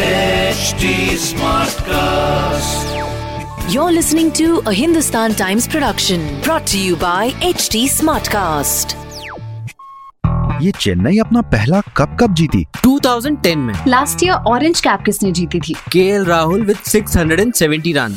HD Smartcast. You're listening to a Hindustan Times production brought to you by HD Smartcast. ये चेन्नई अपना पहला cup कब जीती 2010 में लास्ट ईयर ऑरेंज कैप किसने जीती थी के राहुल विद 670 रन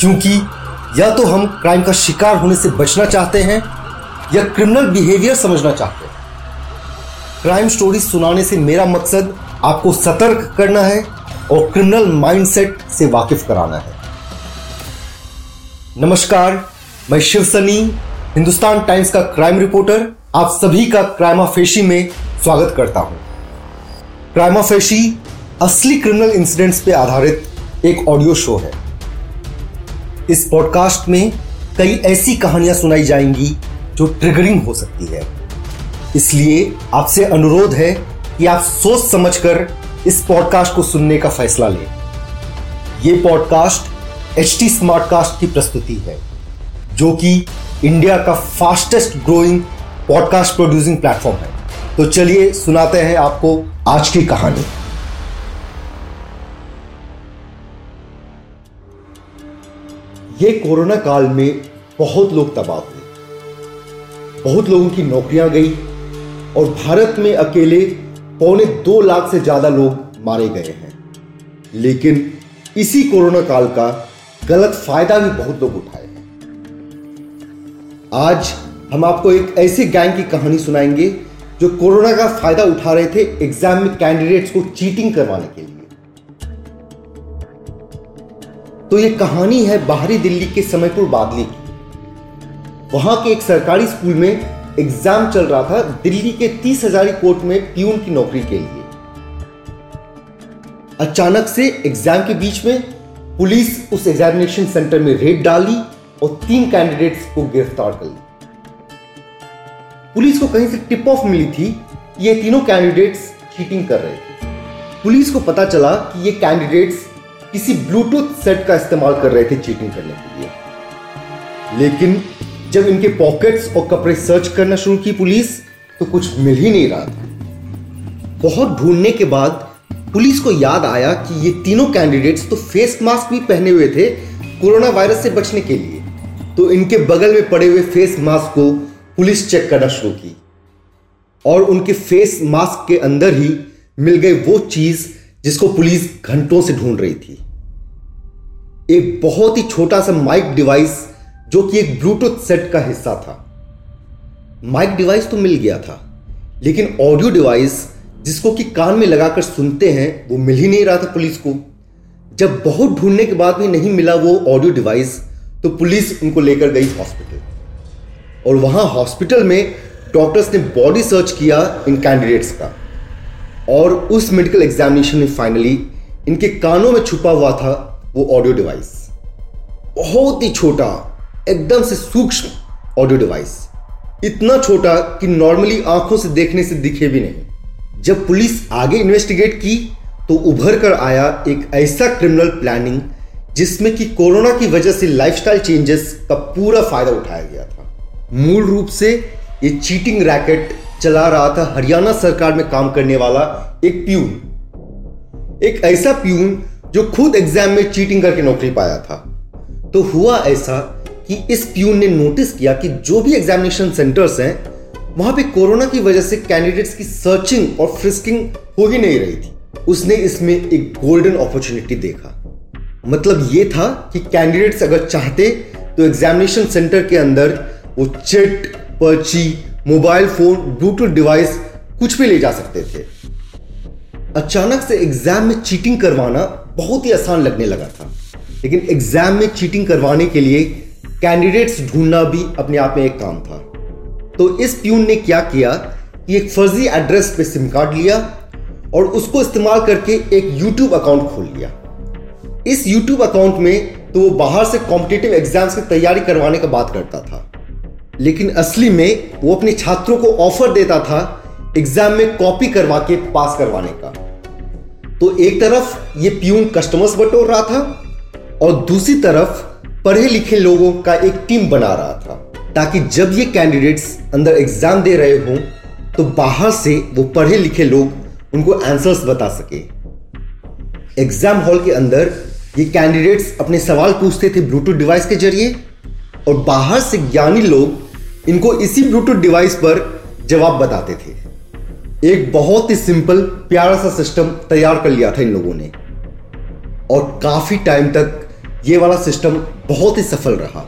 क्योंकि या तो हम क्राइम का शिकार होने से बचना चाहते हैं, या क्रिमिनल बिहेवियर समझना चाहते हैं। क्राइम स्टोरी सुनाने से मेरा मकसद आपको सतर्क करना है और क्रिमिनल माइंडसेट से वाकिफ कराना है। नमस्कार, मैं शिव सनी, हिंदुस्तान टाइम्स का क्राइम रिपोर्टर आप सभी का क्राइमा फेशी में स्वागत करता हूँ। क्राइमा फेशी असली क्रिमिनल इंसिडेंट्स पे आधारित एक ऑडियो शो है। इस पॉडकास्ट में कई ऐसी कहानियाँ सुनाई जाएँगी जो ट्रिगरिंग हो सकती है। इसलिए आपसे अनुरोध है कि आप सोच समझकर इस पॉडकास्ट को सुनने का फैसला लें। यह पॉडकास्ट एच टी स्मार्टकास्ट की प्रस्तुति है, जो कि इंडिया का fastest growing podcast producing platform है। तो चलिए सुनाते हैं आपको आज की कहानी। ये कोरोना काल में बहुत लोग तबाह हुए। बहुत लोगों की नौकरियाँ गई और भारत में अकेले पौने दो लाख से ज़्यादा लोग मारे गए हैं। लेकिन इसी कोरोना काल का गलत फ़ायदा भी बहुत लोग उठाए हैं। आज हम आपको एक ऐसे गैंग की कहानी सुनाएँगे जो कोरोना का फ़ायदा उठा रहे थे एग्ज़ाम में कैंडिडेट्स को चीटिंग करवाने के लिए। तो ये कहानी है बाहरी दिल्ली के समयपुर बादली की। वहाँ के एक सरकारी स्कूल में एग्ज़ाम चल रहा था दिल्ली के तीस हजारी कोर्ट में प्यून की नौकरी के लिए। अचानक से एग्ज़ाम के बीच में पुलिस उस एग्जामिनेशन सेंटर में रेड डाली और तीन कैंडिडेट्स को गिरफ़्तार कर ली पुलिस को कहीं से टिप ऑफ़ मिली थी ये तीनों कैंडिडेट्स चीटिंग कर रहे थे। पुलिस को पता चला कि ये कैंडिडेट्स किसी ब्लूटूथ सेट का इस्तेमाल कर रहे थे चीटिंग करने के लिए। लेकिन जब इनके पॉकेट्स और कपड़े सर्च करना शुरू की पुलिस तो कुछ मिल ही नहीं रहा था। बहुत ढूँढने के बाद पुलिस को याद आया कि ये तीनों कैंडिडेट्स तो फेस मास्क भी पहने हुए थे कोरोना वायरस से बचने के लिए। तो इनके बगल में पड़े हुए फेस मास्क को पुलिस चेक करना शुरू की। और उनके फेस मास्क के अंदर ही मिल गई वो चीज़ जिसको पुलिस घंटों से ढूंढ रही थी। एक बहुत ही छोटा सा माइक डिवाइस, जो कि एक ब्लूटूथ सेट का हिस्सा था। माइक डिवाइस तो मिल गया था, लेकिन ऑडियो डिवाइस जिसको कि कान में लगाकर सुनते हैं, वो मिल ही नहीं रहा था पुलिस को। जब बहुत ढूँढने के बाद भी नहीं मिला वो ऑडियो डिवाइस तो पुलिस उनको लेकर गई हॉस्पिटल। और वहाँ हॉस्पिटल में डॉक्टर्स ने बॉडी सर्च किया इन कैंडिडेट्स का। और उस मेडिकल एग्जामिनेशन में फाइनली इनके कानों में छुपा हुआ था वो ऑडियो डिवाइस बहुत ही छोटा, एकदम से सूक्ष्म ऑडियो डिवाइस इतना छोटा कि नॉर्मली आँखों से देखने से दिखे भी नहीं। जब पुलिस आगे इन्वेस्टिगेट की तो उभर कर आया एक ऐसा क्रिमिनल प्लानिंग जिसमें कि कोरोना की वजह से लाइफस्टाइल चेंजेस का पूरा फ़ायदा उठाया गया था। मूल रूप से ये चीटिंग रैकेट चला रहा था हरियाणा सरकार में काम करने वाला एक प्यून। एक ऐसा प्यून जो खुद एग्ज़ाम में चीटिंग करके नौकरी पाया था। तो हुआ ऐसा कि इस प्यून ने नोटिस किया कि जो भी एग्जामिनेशन सेंटर्स हैं, वहाँ पे कोरोना की वजह से कैंडिडेट्स की सर्चिंग और फ्रिस्किंग हो ही नहीं रही थी। उसने इसमें एक गोल्डन अपॉर्चुनिटी देखा। मतलब ये था कि कैंडिडेट्स अगर चाहते तो एग्जामिनेशन सेंटर के अंदर वो चिट, पर्ची मोबाइल फ़ोन, ब्लूटूथ डिवाइस कुछ भी ले जा सकते थे। अचानक से एग्ज़ाम में चीटिंग करवाना बहुत ही आसान लगने लगा था। लेकिन एग्ज़ाम में चीटिंग करवाने के लिए कैंडिडेट्स ढूंढना भी अपने आप में एक काम था। तो इस प्यून ने क्या किया कि एक फर्जी एड्रेस पे सिम कार्ड लिया और उसको इस्तेमाल करके एक यूट्यूब अकाउंट खोल लिया। इस यूट्यूब अकाउंट में तो वो बाहर से कॉम्पिटेटिव एग्ज़ाम्स की तैयारी करवाने का बात करता था। लेकिन असली में वो अपने छात्रों को ऑफ़र देता था एग्ज़ाम में कॉपी करवा के पास करवाने का। तो एक तरफ़ ये प्यून कस्टमर्स बटोर रहा था और दूसरी तरफ़ पढ़े लिखे लोगों का एक टीम बना रहा था, ताकि जब ये कैंडिडेट्स अंदर एग्ज़ाम दे रहे हों तो बाहर से वो पढ़े लिखे लोग उनको आंसर्स बता सके। एग्ज़ाम हॉल के अंदर ये कैंडिडेट्स अपने सवाल पूछते थे ब्लूटूथ डिवाइस के ज़रिए और बाहर से ज्ञानी लोग इनको इसी ब्लूटूथ डिवाइस पर जवाब बताते थे। एक बहुत ही सिंपल, प्यारा सा सिस्टम तैयार कर लिया था इन लोगों ने। और काफ़ी टाइम तक ये वाला सिस्टम बहुत ही सफल रहा।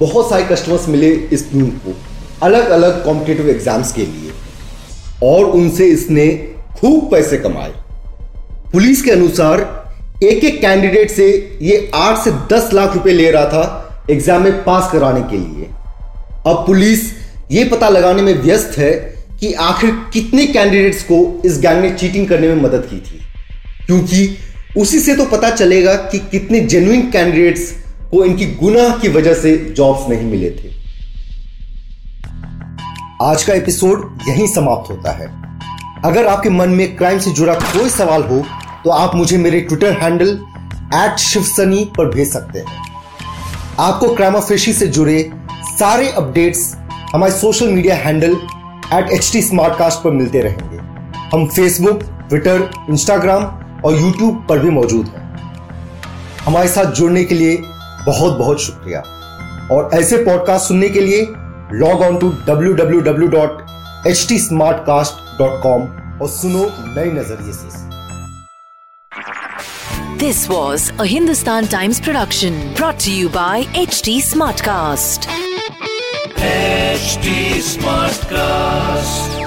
बहुत सारे कस्टमर्स मिले इस टीम को अलग अलग कॉम्पिटेटिव एग्ज़ाम्स के लिए। और उनसे इसने खूब पैसे कमाए। पुलिस के अनुसार एक एक कैंडिडेट से ये आठ से दस लाख रुपए ले रहा था एग्ज़ाम में पास कराने के लिए। अब पुलिस ये पता लगाने में व्यस्त है कि आखिर कितने कैंडिडेट्स को इस गैंग ने चीटिंग करने में मदद की थी। क्योंकि उसी से तो पता चलेगा कि कितने जेन्युइन कैंडिडेट्स को इनकी गुनाह की वजह से जॉब्स नहीं मिले थे। आज का एपिसोड यहीं समाप्त होता है। अगर आपके मन में क्राइम से जुड़ा कोई सवाल हो तो आप मुझे मेरे ट्विटर हैंडल एट शिवसनी पर भेज सकते हैं। आपको क्राइम ऑफेशी से जुड़े सारे अपडेट्स हमारे social media handle at H T पर मिलते रहेंगे। हम फेसबुक ट्विटर इंस्टाग्राम और यूट्यूब पर भी मौजूद हैं। हमारे साथ जुड़ने के लिए बहुत बहुत शुक्रिया। और ऐसे पॉडकास्ट सुनने के लिए log on to W W W dot H T Smartcast dot com और सुनो नए नज़रिए से। This was a Hindustan Times production brought to you by HT Smartcast. HT Smartcast.